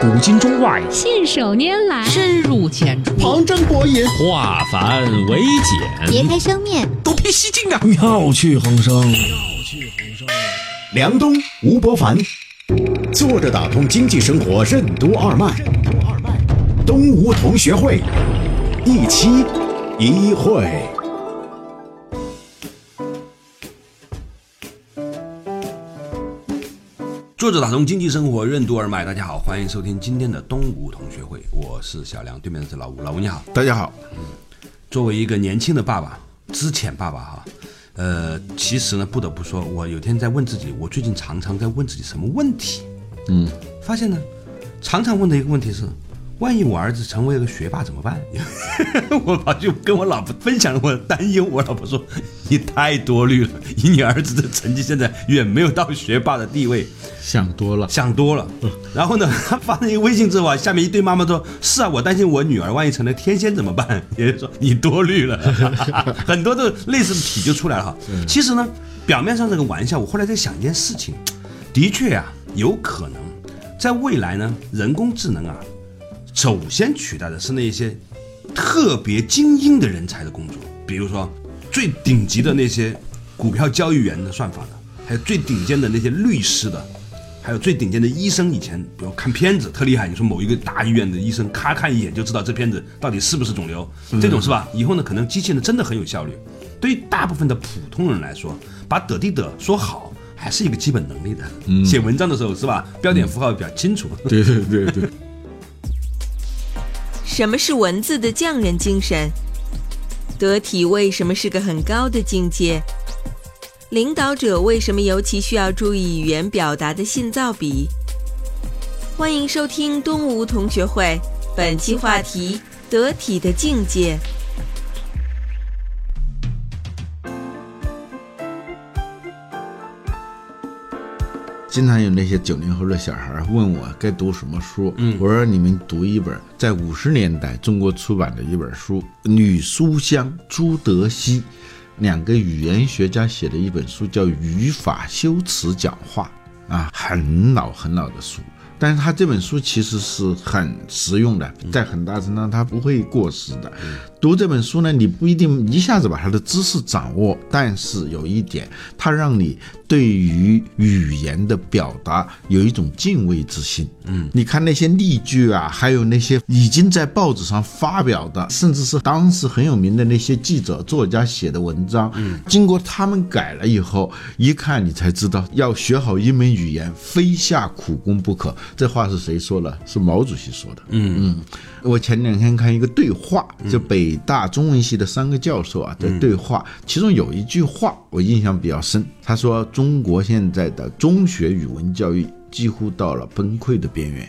古今中外，信手拈来，深入浅出，旁征博引，化繁为简，别开生面，独辟蹊径啊！妙趣横生。妙趣横生梁冬、吴伯凡，坐着打通经济生活任督二脉任督二脉。东吴同学会，一期一会。作者打通经济生活任督二脉，大家好，欢迎收听今天的东吴同学会，我是小梁，对面的是老吴，老吴你好，大家好。作为一个年轻的爸爸，之前爸爸哈，呃，其实呢，不得不说，我有天在问自己，我最近常常在问自己什么问题，嗯，发现呢，常常问的一个问题是，万一我儿子成为了个学霸怎么办？我跑去跟我老婆分享了我的担忧，我老婆说你太多虑了，以你儿子的成绩，现在远没有到学霸的地位。想多了，想多了。然后呢，他发了一个微信之后啊，下面一堆妈妈说：“是啊，我担心我女儿万一成了天仙怎么办？” 也就是说你多虑了，很多的类似的题就出来了哈。其实呢，表面上这个玩笑，我后来在想一件事情，的确啊，有可能在未来呢，人工智能啊，首先取代的是那些特别精英的人才的工作，比如说最顶级的那些股票交易员的算法的，还有最顶尖的那些律师的。还有最顶尖的医生，以前比如看片子特厉害，你说某一个大医院的医生，咔看一眼就知道这片子到底是不是肿瘤，这种是吧？以后呢，可能机器呢真的很有效率。对于大部分的普通人来说，把得地得说好还是一个基本能力的。写文章的时候是吧？标点符号比较清楚。对对对对。什么是文字的匠人精神？得体为什么是个很高的境界？领导者为什么尤其需要注意语言表达的信噪比？欢迎收听东吴同学会，本期话题：得体的境界。经常有那些九零后的小孩问我该读什么书，嗯，我说你们读一本在五十年代中国出版的一本书，女书香、朱德熙。两个语言学家写的一本书叫《语法修辞讲话》，啊，很老很老的书，但是他这本书其实是很实用的，在很大程度上它不会过时的。读这本书呢，你不一定一下子把它的知识掌握，但是有一点，它让你对于语言的表达有一种敬畏之心。嗯，你看那些例句啊，还有那些已经在报纸上发表的，甚至是当时很有名的那些记者、作家写的文章，嗯，经过他们改了以后，一看你才知道，要学好一门语言，非下苦功不可。这话是谁说的？是毛主席说的。嗯嗯，我前两天看一个对话，就北大中文系的三个教授啊在对话，其中有一句话我印象比较深，他说中国现在的中学语文教育几乎到了崩溃的边缘。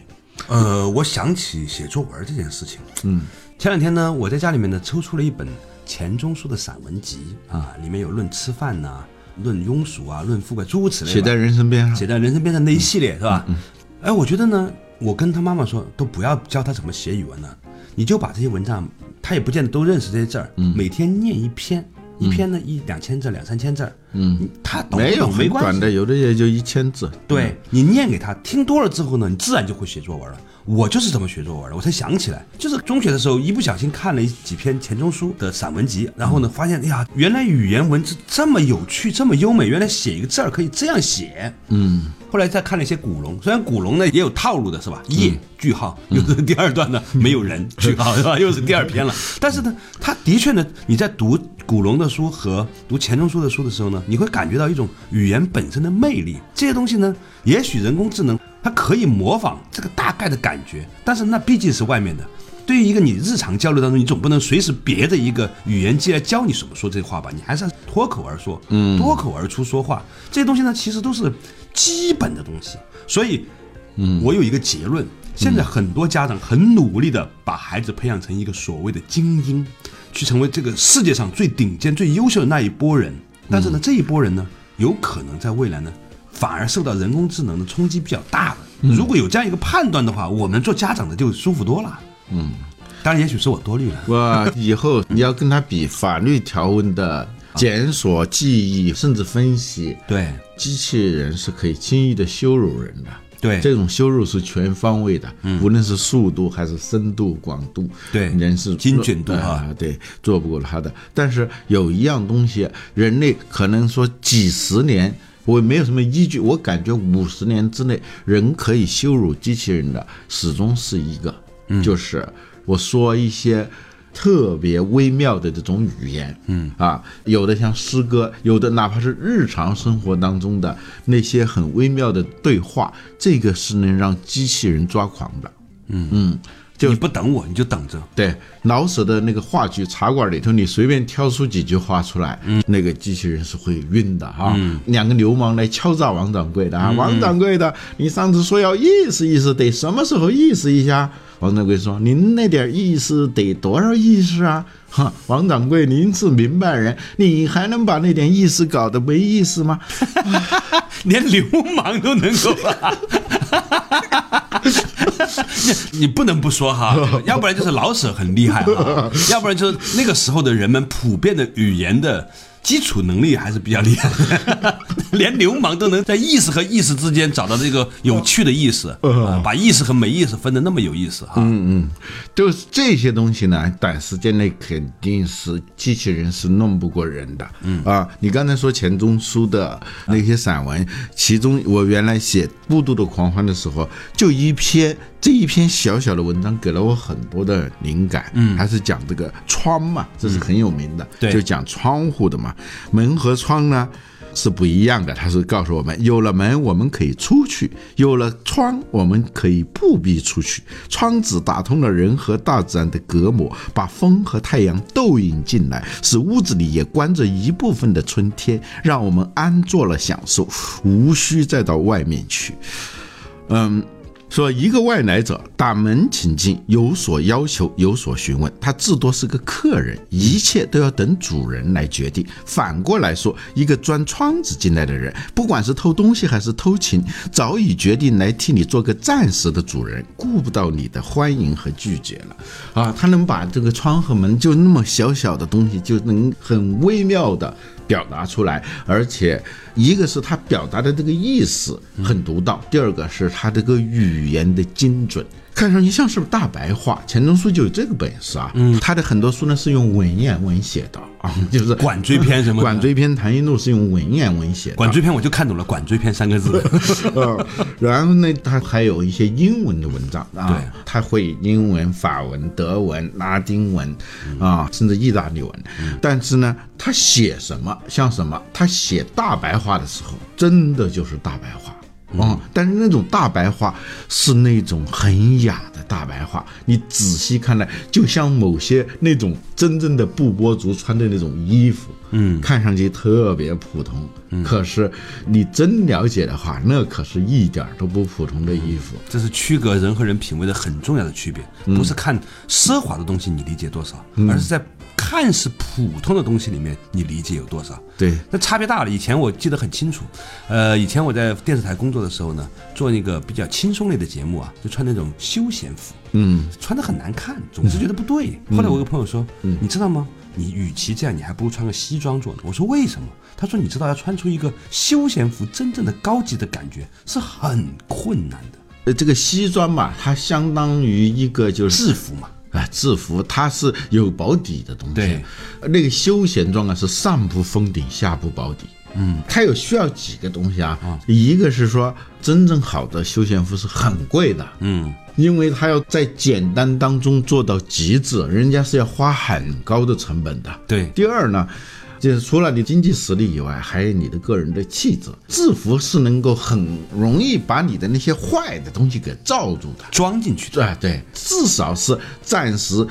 呃，我想起写作文这件事情。嗯，前两天呢，我在家里面呢抽出了一本钱钟书的散文集啊，里面有论吃饭呐、论庸俗啊、论富贵诸如此类。写在人生边上，写在人生边上那一系列是吧？嗯哎，我觉得呢，我跟他妈妈说，都不要教他怎么写语文了，你就把这些文章，他也不见得都认识这些字儿，每天念一篇，一篇呢一两千字、两三千字，嗯，他懂没有没关系，短的，有的也就一千字。对你念给他听多了之后呢，你自然就会写作文了。我就是这么学作文的，我才想起来，就是中学的时候一不小心看了几篇钱钟书的散文集，然后呢发现，哎呀，原来语言文字这么有趣，这么优美，原来写一个字儿可以这样写，嗯。后来再看了一些古龙，虽然古龙呢也有套路的，是吧？夜句号，又是第二段呢，没有人句号，是吧？又是第二篇了。但是呢，他的确呢，你在读古龙的书和读钱钟书的书的时候呢，你会感觉到一种语言本身的魅力。这些东西呢，也许人工智能它可以模仿这个大概的感觉，但是那毕竟是外面的。对于一个你日常交流当中，你总不能随时别的一个语言机来教你怎么说这话吧？你还是要脱口而说，嗯，脱口而出说话，这些东西呢，其实都是基本的东西。所以，嗯，我有一个结论：现在很多家长很努力的把孩子培养成一个所谓的精英，去成为这个世界上最顶尖、最优秀的那一波人。但是呢，这一波人呢，有可能在未来呢，反而受到人工智能的冲击比较大了。如果有这样一个判断的话，我们做家长的就舒服多了。嗯，当然，也许是我多虑了。我以后你要跟他比法律条文的检索、记忆，甚至分析，对，机器人是可以轻易的羞辱人的。对这种羞辱是全方位的，无论是速度还是深度、广度，对人是精准度啊、啊对，做不过他的。但是有一样东西，人类可能说几十年。我没有什么依据，我感觉五十年之内，人可以羞辱机器人的，始终是一个，就是我说一些特别微妙的这种语言，嗯。啊，有的像诗歌，有的哪怕是日常生活当中的那些很微妙的对话，这个是能让机器人抓狂的，嗯。嗯，就你不等我，你就等着。对，老舍的那个话剧《茶馆》里头，你随便挑出几句话出来，那个机器人是会晕的哈。两个流氓来敲诈王掌柜的啊，王掌柜的，你上次说要意思意思，得什么时候意思一下？王掌柜说：“您那点意思得多少意思啊？”哈，王掌柜，您是明白人，你还能把那点意思搞得没意思吗？连流氓都能够啊！你 你不能不说哈，要不然就是老舍很厉害哈，要不然就是那个时候的人们普遍的语言的基础能力还是比较厉害的，连流氓都能在意思和意思之间找到这个有趣的意思，啊把意思和没意思分得那么有意思哈。嗯嗯就是这些东西呢，短时间内肯定是机器人是弄不过人的。嗯啊，你刚才说钱钟书的那些散文，其中我原来写《孤独的狂欢》的时候，就一篇这一篇小小的文章给了我很多的灵感。嗯，还是讲这个窗嘛，这是很有名的，对就讲窗户的嘛，门和窗呢。是不一样的，他是告诉我们，有了门我们可以出去，有了窗我们可以不必出去。窗子打通了人和大自然的隔膜，把风和太阳都引进来，使屋子里也关着一部分的春天，让我们安坐了享受，无需再到外面去。嗯，说一个外来者打门请进，有所要求，有所询问，他至多是个客人，一切都要等主人来决定。反过来说，一个钻窗子进来的人，不管是偷东西还是偷情，早已决定来替你做个暂时的主人，顾不到你的欢迎和拒绝了。啊，他能把这个窗和门就那么小小的东西，就能很微妙的。表达出来，而且一个是他表达的这个意思很独到，第二个是他这个语言的精准，看上去像是大白话。钱钟书就有这个本事啊，嗯，他的很多书呢是用文言文写的啊，就是管锥篇什么管锥篇、谭瀛录是用文言文写的，管锥篇我就看懂了“管锥篇”三个字。呃，然后呢，他还有一些英文的文章啊，他会英文、法文、德文、拉丁文啊，甚至意大利文。但是呢，他写什么像什么，他写大白话的时候，真的就是大白话。啊、但是那种大白话是那种很雅的大白话，你仔细看来，就像某些那种真正的布波族穿的那种衣服，嗯，看上去特别普通，可是你真了解的话，那可是一点儿都不普通的衣服。这是区隔人和人品味的很重要的区别，不是看奢华的东西你理解多少，而是在看似普通的东西里面你理解有多少。对，那差别大了。以前我记得很清楚，呃，以前我在电视台工作的时候呢，做那个比较轻松类的节目啊，就穿那种休闲服，嗯，穿的很难看，总是觉得不对。后来我有个朋友说，你知道吗？你与其这样，你还不如穿个西装做呢。我说为什么？他说你知道要穿出一个休闲服真正的高级的感觉是很困难的，呃，这个西装嘛，它相当于一个就是制服嘛。啊，制服它是有保底的东西。对，那个休闲装啊是上不封顶，下不保底。嗯，它有需要几个东西啊？一个是说真正好的休闲服是很贵的。嗯，因为它要在简单当中做到极致，人家是要花很高的成本的。对，第二呢，就是除了你经济实力以外，还有你的个人的气质。制服是能够很容易把你的那些坏的东西给罩住的。装进去的。对对，至少是暂时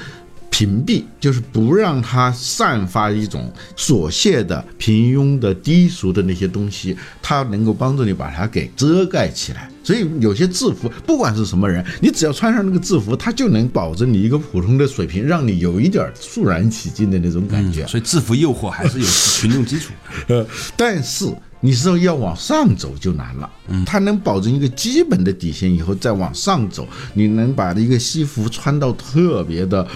屏蔽，就是不让它散发一种琐屑的、平庸的、低俗的那些东西，它能够帮助你把它给遮盖起来。所以有些制服，不管是什么人，你只要穿上那个制服，它就能保证你一个普通的水平，让你有一点肃然起敬的那种感觉。所以制服诱惑还是有群众基础。呃，但是你是要往上走就难了。嗯，它能保证一个基本的底线以后再往上走，你能把一个西服穿到特别的。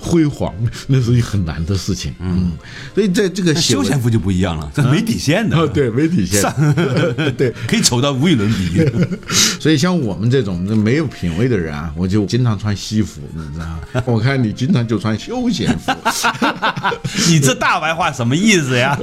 辉煌，那是一很难的事情。嗯，所以在这个休闲服就不一样了，这没底线的。哦，对，没底线，对，可以丑到无与伦比。所以像我们这种没有品位的人啊，我就经常穿西服，你知道吗？我看你经常就穿休闲服，你这大白话什么意思呀？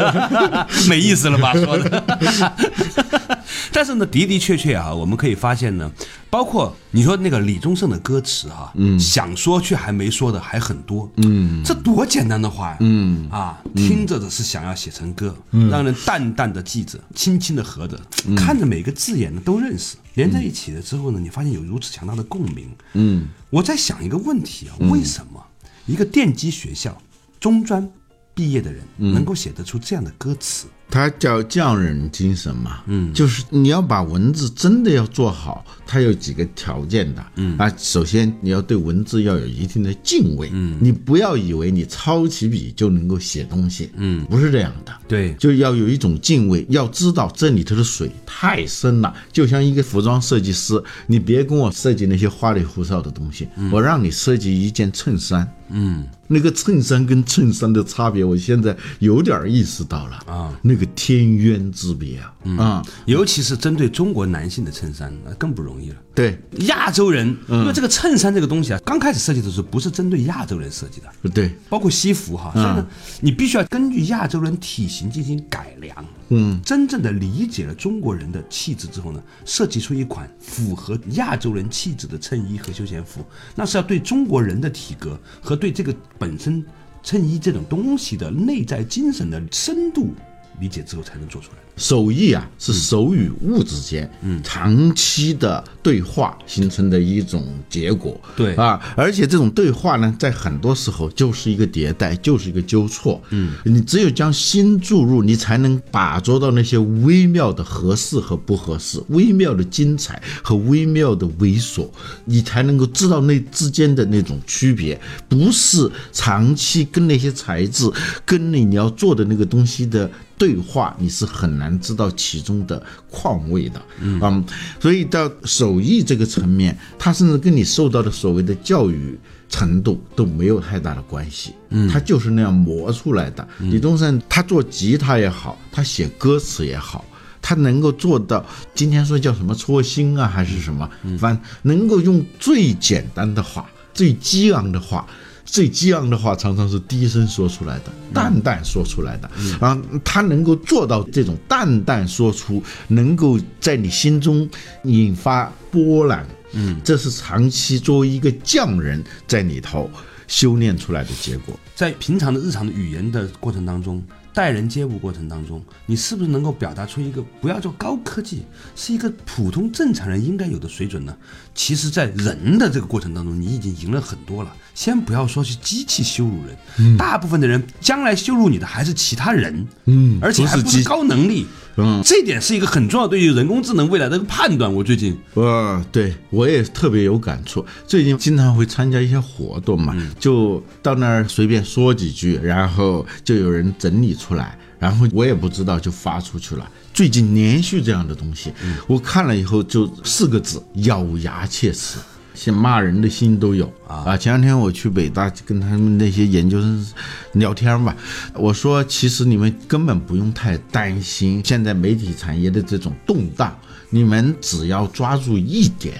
没意思了吧？说的。但是呢，的的确确啊，我们可以发现呢，包括你说那个李宗盛的歌词哈、嗯，想说却还没说的还很多，嗯，这多简单的话呀，嗯。啊，听着的是想要写成歌，让人淡淡的记着，轻轻的合着，看着每个字眼呢都认识，连在一起了之后呢，你发现有如此强大的共鸣，嗯，我在想一个问题啊，为什么一个电机学校中专毕业的人能够写得出这样的歌词？它叫匠人精神嘛，嗯，就是你要把文字真的要做好，它有几个条件的，嗯。啊，首先你要对文字要有一定的敬畏，嗯，你不要以为你抄起笔就能够写东西，嗯，不是这样的，对。就要有一种敬畏，要知道这里头的水太深了，就像一个服装设计师，你别跟我设计那些花里胡哨的东西，我让你设计一件衬衫，嗯，那个衬衫跟衬衫的差别，我现在有点意识到了。啊，那个天渊之别啊，啊，尤其是针对中国男性的衬衫，那更不容易了。对。亚洲人，因为这个衬衫这个东西啊，刚开始设计的时候不是针对亚洲人设计的，对，包括西服哈，所以呢，你必须要根据亚洲人体型进行改良，嗯，真正的理解了中国人的气质之后呢，设计出一款符合亚洲人气质的衬衣和休闲服，那是要对中国人的体格和对这个本身衬衣这种东西的内在精神的深度理解之后才能做出来的。手艺啊，是手与物之间，嗯，长期的对话形成的一种结果，对啊，而且这种对话呢，在很多时候就是一个迭代，就是一个纠错，嗯，你只有将心注入，你才能把捉到那些微妙的合适和不合适，微妙的精彩和微妙的猥琐，你才能够知道那之间的那种区别，不是长期跟那些材质，跟你你要做的那个东西的。对话你是很难知道其中的况味的，嗯，所以到手艺这个层面，它甚至跟你受到的所谓的教育程度都没有太大的关系，嗯，他就是那样磨出来的。李宗盛他做吉他也好，他写歌词也好，他能够做到今天说叫什么戳心啊，还是什么，反正能够用最简单的话、最激昂的话。最激昂的话常常是低声说出来的，淡淡说出来的，啊，他能够做到这种淡淡说出，能够在你心中引发波澜，嗯，这是长期作为一个匠人在里头修炼出来的结果。在平常的日常的语言的过程当中，待人接物过程当中，你是不是能够表达出一个不要做高科技，是一个普通正常人应该有的水准呢？其实，在人的这个过程当中，你已经赢了很多了。先不要说是机器羞辱人，大部分的人将来羞辱你的还是其他人，嗯，而且还不是高能力，嗯，这点是一个很重要对于人工智能未来的一个判断。我最近呃，对我也特别有感触。最近经常会参加一些活动嘛，就到那儿随便说几句，然后就有人整理出来，然后我也不知道就发出去了。最近连续这样的东西，我看了以后就四个字：咬牙切齿。现骂人的心都有啊！前两天我去北大跟他们那些研究生聊天吧，我说其实你们根本不用太担心现在媒体产业的这种动荡，你们只要抓住一点，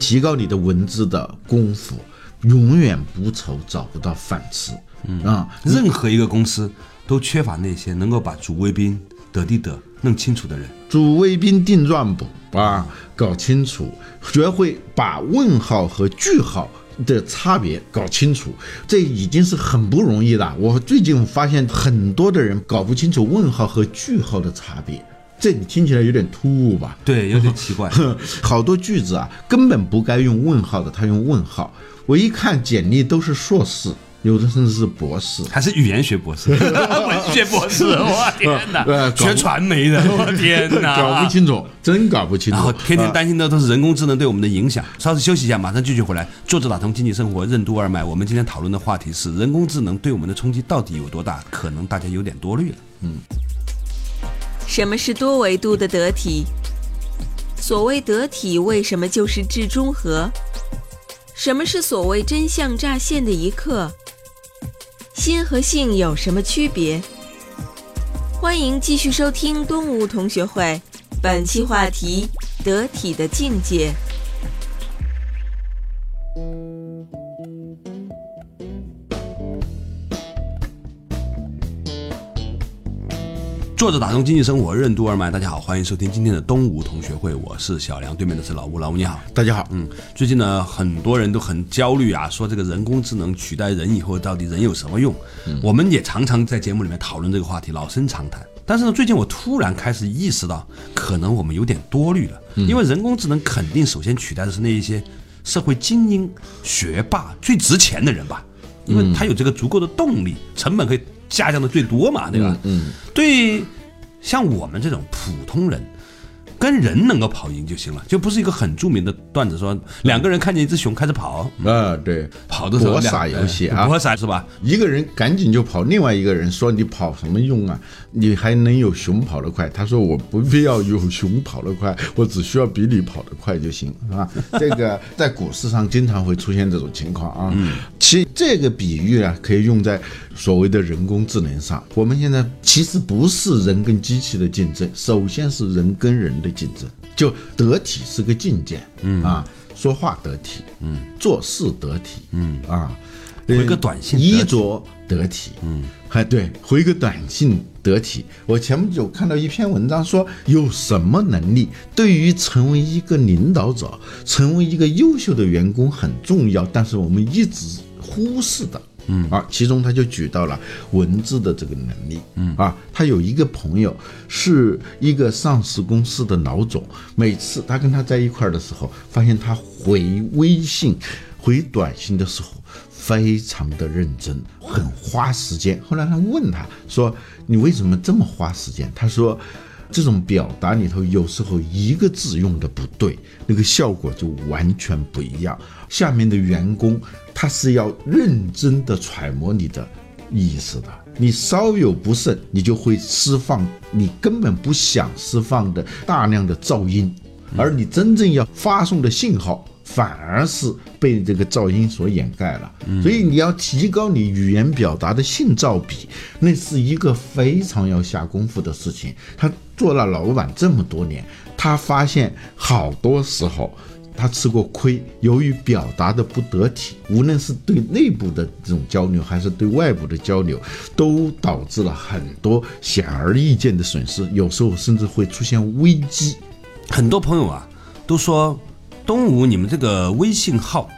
提高你的文字的功夫，永远不愁找不到饭吃。嗯啊，任何一个公司都缺乏那些能够把主谓宾得地得弄清楚的人。主谓宾定状补啊，搞清楚，学会把问号和句号的差别搞清楚，这已经是很不容易的。我最近发现很多的人搞不清楚问号和句号的差别，这你听起来有点突兀吧？对，有点奇怪。好多句子啊，根本不该用问号的，他用问号。我一看简历都是硕士，有的甚至是博士。还是语言学博士、文学博士，我天哪！呃学传媒的，我天哪！搞不清楚，真搞不清楚。然后天天担心的都是人工智能对我们的影响。稍事休息一下，马上继续回来。作者打通经济生活任督二脉，我们今天讨论的话题是人工智能对我们的冲击到底有多大？可能大家有点多虑了。嗯什么是多维度的得体？所谓得体，为什么就是至中和？什么是所谓真相乍现的一刻？心和性有什么区别？欢迎继续收听东吴同学会，本期话题：得体的境界。作者打通经济生活任督二脉，大家好，欢迎收听今天的东吴同学会，我是小梁，对面的是老吴，老吴你好。大家好，嗯，最近呢，很多人都很焦虑啊，说这个人工智能取代人以后，到底人有什么用？我们也常常在节目里面讨论这个话题，老生常谈。但是呢，最近我突然开始意识到，可能我们有点多虑了，因为人工智能肯定首先取代的是那一些社会精英、学霸、最值钱的人吧，因为他有这个足够的动力，成本可以下降的最多嘛，对吧？嗯，对，像我们这种普通人，跟人能够跑赢就行了，就不是一个很著名的段子说，两个人看见一只熊开始跑，啊，对，跑的时候搏傻游戏啊搏傻是吧？一个人赶紧就跑，另外一个人说你跑什么用啊？你还能有熊跑得快？他说我不必要有熊跑得快，我只需要比你跑得快就行，是吧？这个在股市上经常会出现这种情况啊。其实这个比喻啊，可以用在所谓的人工智能上。我们现在其实不是人跟机器的竞争，首先是人跟人的竞争。就得体是个境界，嗯啊，说话得体，嗯，做事得体，嗯啊，回个短信得体衣着得体，嗯，还对，回个短信得体。我前不久看到一篇文章说，有什么能力对于成为一个领导者、成为一个优秀的员工很重要，但是我们一直忽视的。嗯啊，其中他就举到了文字的这个能力。嗯啊，他有一个朋友是一个上市公司的老总，每次他跟他在一块儿的时候，发现他回微信、回短信的时候非常的认真，很花时间。后来他问他说：“你为什么这么花时间？”他说。这种表达里头，有时候一个字用的不对，那个效果就完全不一样。下面的员工他是要认真的揣摩你的意思的，你稍有不慎，你就会释放你根本不想释放的大量的噪音，而你真正要发送的信号。反而是被这个噪音所掩盖了，所以你要提高你语言表达的信噪比，那是一个非常要下功夫的事情。他做了老板这么多年，他发现好多时候他吃过亏，由于表达的不得体，无论是对内部的这种交流，还是对外部的交流，都导致了很多显而易见的损失，有时候甚至会出现危机。很多朋友啊都说。东吴，你们这个微信号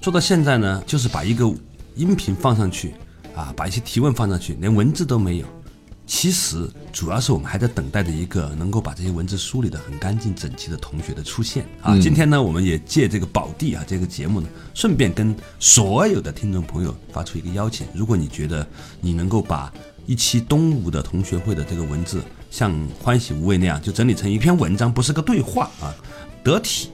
做到现在呢，就是把一个音频放上去，啊，把一些提问放上去，连文字都没有。其实主要是我们还在等待着一个能够把这些文字梳理得很干净整齐的同学的出现啊。今天呢，我们也借这个宝地啊这个节目呢，顺便跟所有的听众朋友发出一个邀请：如果你觉得你能够把一期东吴的同学会的这个文字像欢喜无畏那样，就整理成一篇文章，不是个对话啊，得体。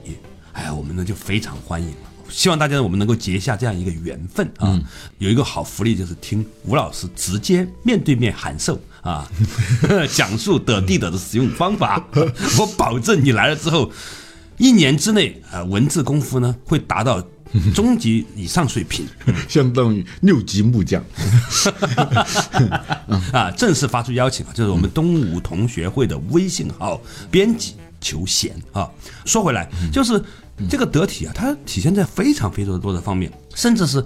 哎呀，我们呢就非常欢迎了，希望大家呢我们能够结下这样一个缘分啊。有一个好福利就是听吴老师直接面对面函授啊，讲述得地的的使用方法，我保证你来了之后，一年之内啊文字功夫呢会达到中级以上水平，相当于六级木匠啊。正式发出邀请啊，就是我们东吴同学会的微信号编辑求贤啊。说回来就是。这个得体啊，它体现在非常非常多的方面，甚至是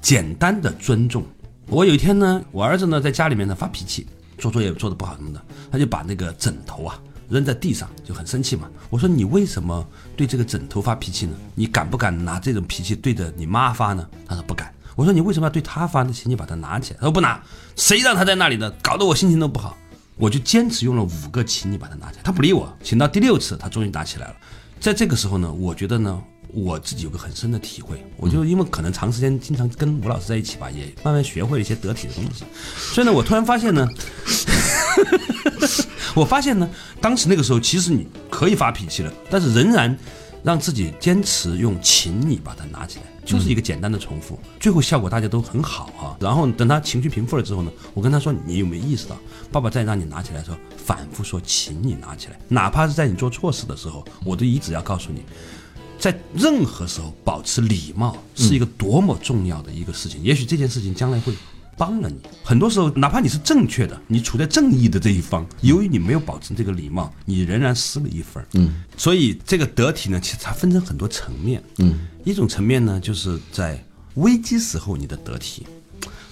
简单的尊重。我有一天呢，我儿子呢在家里面呢发脾气，做作业做的不好什么的，他就把那个枕头啊扔在地上，就很生气嘛。我说你为什么对这个枕头发脾气呢？你敢不敢拿这种脾气对着你妈发呢？他说不敢。我说你为什么要对他发呢？请你把它拿起来。他说不拿，谁让他在那里的，搞得我心情都不好。我就坚持用了五个，请你把它拿起来。他不理我，请到第六次，他终于拿起来了。在这个时候呢，我觉得呢，我自己有个很深的体会，我就因为可能长时间经常跟吴老师在一起吧，也慢慢学会了一些得体的东西，所以呢，我突然发现呢，我发现呢，当时那个时候其实你可以发脾气了，但是仍然让自己坚持用，请你把它拿起来，就是一个简单的重复，最后效果大家都很好哈。然后等他情绪平复了之后呢，我跟他说，你有没有意识到，爸爸再让你拿起来的时候。反复说，请你拿起来，哪怕是在你做错事的时候，我都一直要告诉你，在任何时候保持礼貌是一个多么重要的一个事情。也许这件事情将来会帮了你。很多时候，哪怕你是正确的，你处在正义的这一方，由于你没有保持这个礼貌，你仍然失了一分。嗯，所以这个得体呢，其实它分成很多层面。嗯，一种层面呢，就是在危机时候你的得体，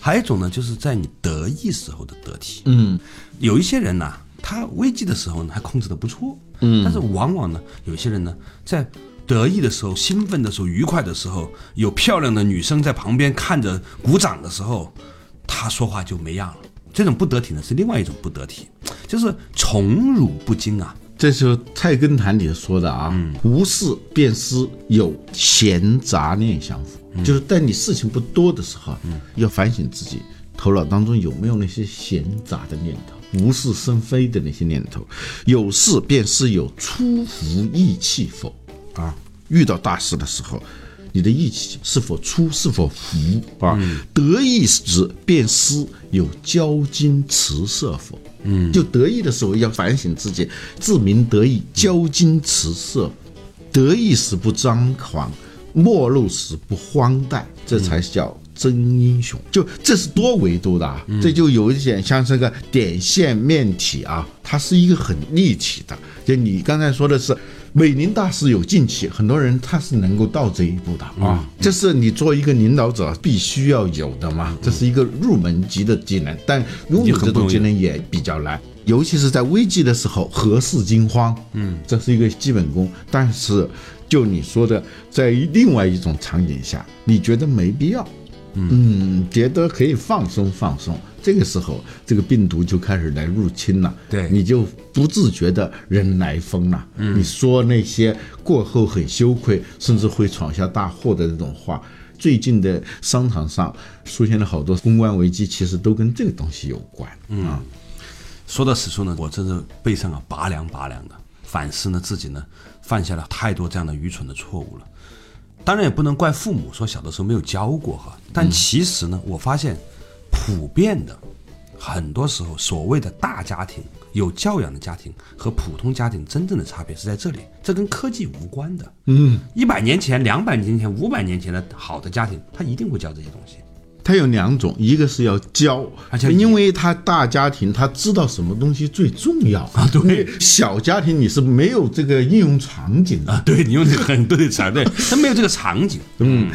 还有一种呢，就是在你得意时候的得体。嗯，有一些人呢，他危机的时候呢，还控制的不错。嗯，但是往往呢，有些人呢，在得意的时候、兴奋的时候、愉快的时候，有漂亮的女生在旁边看着鼓掌的时候，他说话就没样了。这种不得体呢，是另外一种不得体，就是宠辱不惊啊。这是《菜根谭》里说的啊，无事便思有闲杂念相符，就是在你事情不多的时候，要反省自己头脑当中有没有那些闲杂的念头、无事生非的那些念头。有事便是有出乎意气否啊？遇到大事的时候，你的义气是否出，是否服啊？得意时便思有骄矜辞色否？嗯，就得意的时候要反省自己，自鸣得意，骄矜辞色。得意时不张狂，没落时不荒诞，这才叫真英雄。就这是多维度的啊，这就有一点像这个点线面体啊，它是一个很立体的。就你刚才说的是。美林大师有进气，很多人他是能够到这一步的啊，这是你做一个领导者必须要有的嘛，这是一个入门级的技能，但拥有这种技能也比较难，尤其是在危机的时候，何事惊慌？嗯，这是一个基本功。但是，就你说的，在另外一种场景下，你觉得没必要，嗯，觉得可以放松放松。这个时候，这个病毒就开始来入侵了，对，你就不自觉的人来疯了。嗯，你说那些过后很羞愧，甚至会闯下大祸的这种话，最近的商场上出现了好多公关危机，其实都跟这个东西有关。嗯，说到此处呢，我真是背上啊拔凉拔凉的，反思呢自己呢犯下了太多这样的愚蠢的错误了。当然也不能怪父母说小的时候没有教过哈，但其实呢，我发现。普遍的，很多时候所谓的大家庭、有教养的家庭和普通家庭真正的差别是在这里，这跟科技无关的。嗯，一百年前、两百年前、五百年前的好的家庭，他一定会教这些东西。他有两种，一个是要教，而且因为他大家庭，他知道什么东西最重要啊。对，小家庭你是没有这个应用场景的。对你用的很对才，对，他没有这个场景。嗯。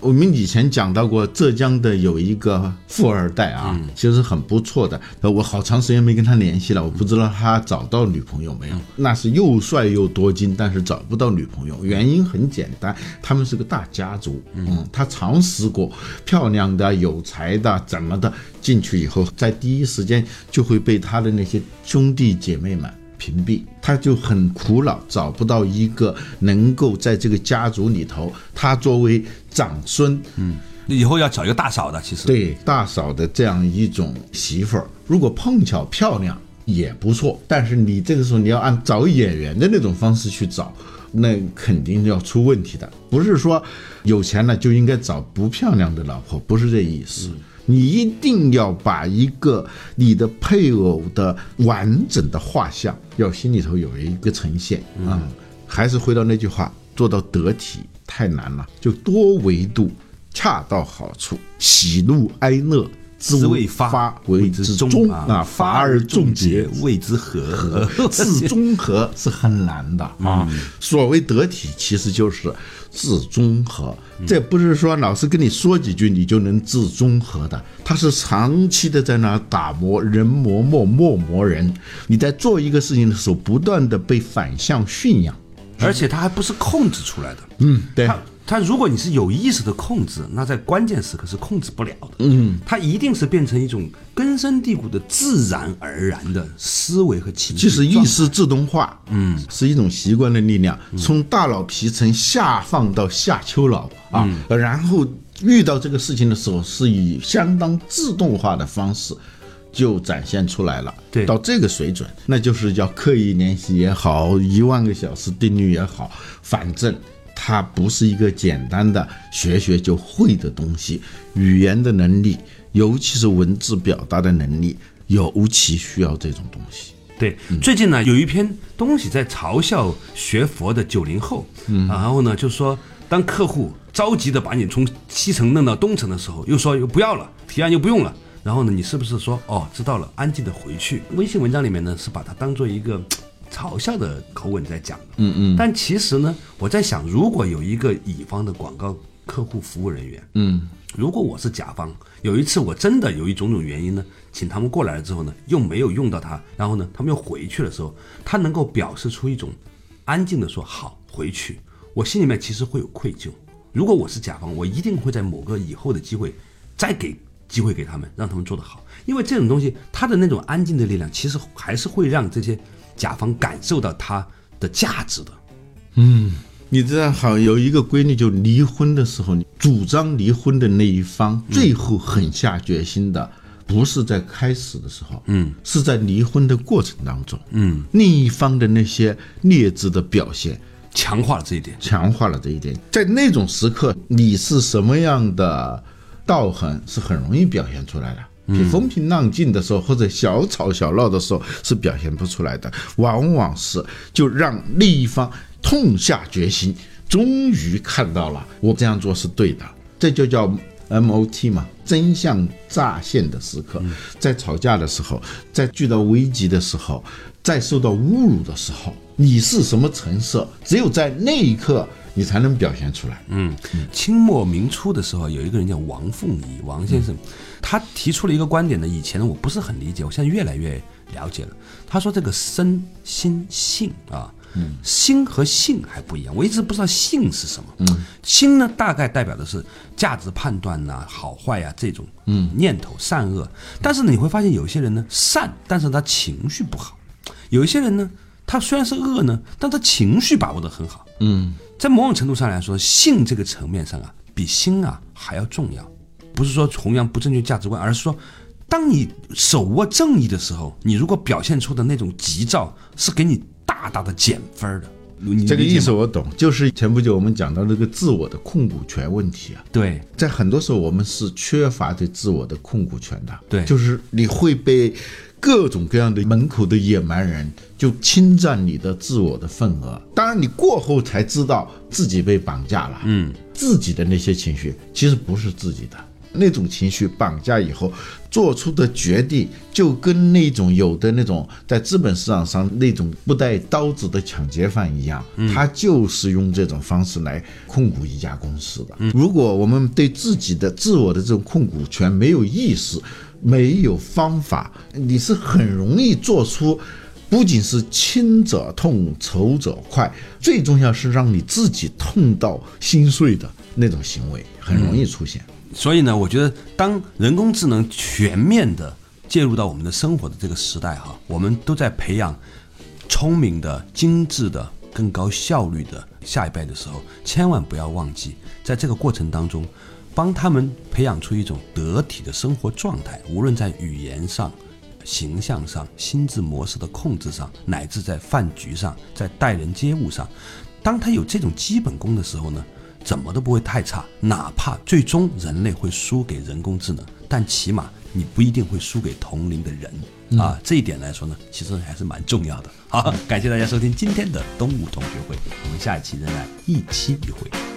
我们以前讲到过浙江的有一个富二代啊，其实很不错的。我好长时间没跟他联系了，我不知道他找到女朋友没有。那是又帅又多金，但是找不到女朋友，原因很简单，他们是个大家族。嗯，他尝试过漂亮的、有才的怎么的，进去以后，在第一时间就会被他的那些兄弟姐妹们。屏蔽，他就很苦恼，找不到一个能够在这个家族里头，他作为长孙，嗯，以后要找一个大嫂的，其实对大嫂的这样一种媳妇儿，如果碰巧漂亮也不错，但是你这个时候你要按找演员的那种方式去找，那肯定要出问题的。不是说有钱了就应该找不漂亮的老婆，不是这意思。你一定要把一个你的配偶的完整的画像，要心里头有一个呈现啊。还是回到那句话，做到得体太难了，就多维度，恰到好处，喜怒哀乐。自未发为之中啊，发而众结谓之和，自 中和是很难的啊。所谓得体，其实就是自中和。这不是说老师跟你说几句你就能自中和的，他是长期的在那打磨，人磨磨磨磨人。你在做一个事情的时候，不断的被反向驯养，而且他还不是控制出来的。嗯，对。它如果你是有意识的控制，那在关键时刻是控制不了的。嗯，它一定是变成一种根深蒂固的自然而然的思维和情绪。其实意识自动化，嗯，是一种习惯的力量，从大脑皮层下放到下丘脑啊，然后遇到这个事情的时候，是以相当自动化的方式就展现出来了。对，到这个水准，那就是叫刻意练习也好，一万个小时定律也好，反正。它不是一个简单的学学就会的东西，语言的能力，尤其是文字表达的能力，尤其需要这种东西。对，最近呢有一篇东西在嘲笑学佛的九零后，嗯，然后呢就说，当客户着急的把你从西城弄到东城的时候，又说又不要了，提案又不用了。然后呢，你是不是说哦知道了，安静的回去？微信文章里面呢是把它当做一个嘲笑的口吻在讲，嗯嗯。但其实呢，我在想，如果有一个乙方的广告客户服务人员，嗯，如果我是甲方，有一次我真的由于种种原因呢，请他们过来了之后呢，又没有用到他，然后呢，他们又回去的时候，他能够表示出一种安静的说好回去，我心里面其实会有愧疚。如果我是甲方，我一定会在某个以后的机会再给。机会给他们，让他们做得好，因为这种东西，它的那种安静的力量，其实还是会让这些甲方感受到它的价值的。嗯，你知道，好有一个规律，就离婚的时候，主张离婚的那一方，最后狠下决心的，不是在开始的时候，嗯，是在离婚的过程当中，嗯，另一方的那些劣质的表现，强化了这一点，强化了这一点，在那种时刻，你是什么样的？道痕是很容易表现出来的，比风平浪静的时候或者小吵小闹的时候是表现不出来的，往往是就让另一方痛下决心，终于看到了我这样做是对的，这就叫 M O T 嘛，真相乍现的时刻，在吵架的时候，在遇到危机的时候，在受到侮辱的时候，你是什么成色？只有在那一刻。你才能表现出来。嗯，清末明初的时候，有一个人叫王凤仪，王先生，他提出了一个观点呢。以前我不是很理解，我现在越来越了解了。他说这个身心性啊，嗯，心和性还不一样。我一直不知道性是什么。嗯，心呢，大概代表的是价值判断呐、好坏呀这种嗯念头、善恶。但是你会发现，有些人呢善，但是他情绪不好；有一些人呢，他虽然是恶呢，但他情绪把握得很好。嗯。在某种程度上来说，性这个层面上啊，比心啊还要重要。不是说弘扬不正确价值观，而是说，当你手握正义的时候，你如果表现出的那种急躁，是给你大大的减分的。这个意思我懂，就是前不久我们讲到那个自我的控股权问题啊。对，在很多时候我们是缺乏对自我的控股权的。对，就是你会被。各种各样的门口的野蛮人就侵占你的自我的份额，当然你过后才知道自己被绑架了。嗯，自己的那些情绪其实不是自己的，那种情绪绑架以后做出的决定，就跟那种有的那种在资本市场上那种不带刀子的抢劫犯一样，他就是用这种方式来控股一家公司的。如果我们对自己的自我的这种控股权没有意识，没有方法，你是很容易做出，不仅是亲者痛，仇者快，最重要是让你自己痛到心碎的那种行为，很容易出现。所以呢，我觉得当人工智能全面的介入到我们的生活的这个时代哈，我们都在培养聪明的、精致的、更高效率的下一代的时候，千万不要忘记，在这个过程当中。帮他们培养出一种得体的生活状态，无论在语言上、形象上、心智模式的控制上，乃至在饭局上、在待人接物上，当他有这种基本功的时候呢，怎么都不会太差。哪怕最终人类会输给人工智能，但起码你不一定会输给同龄的人啊。这一点来说呢，其实还是蛮重要的。好，感谢大家收听今天的东吴同学会，我们下一期仍然一期一会。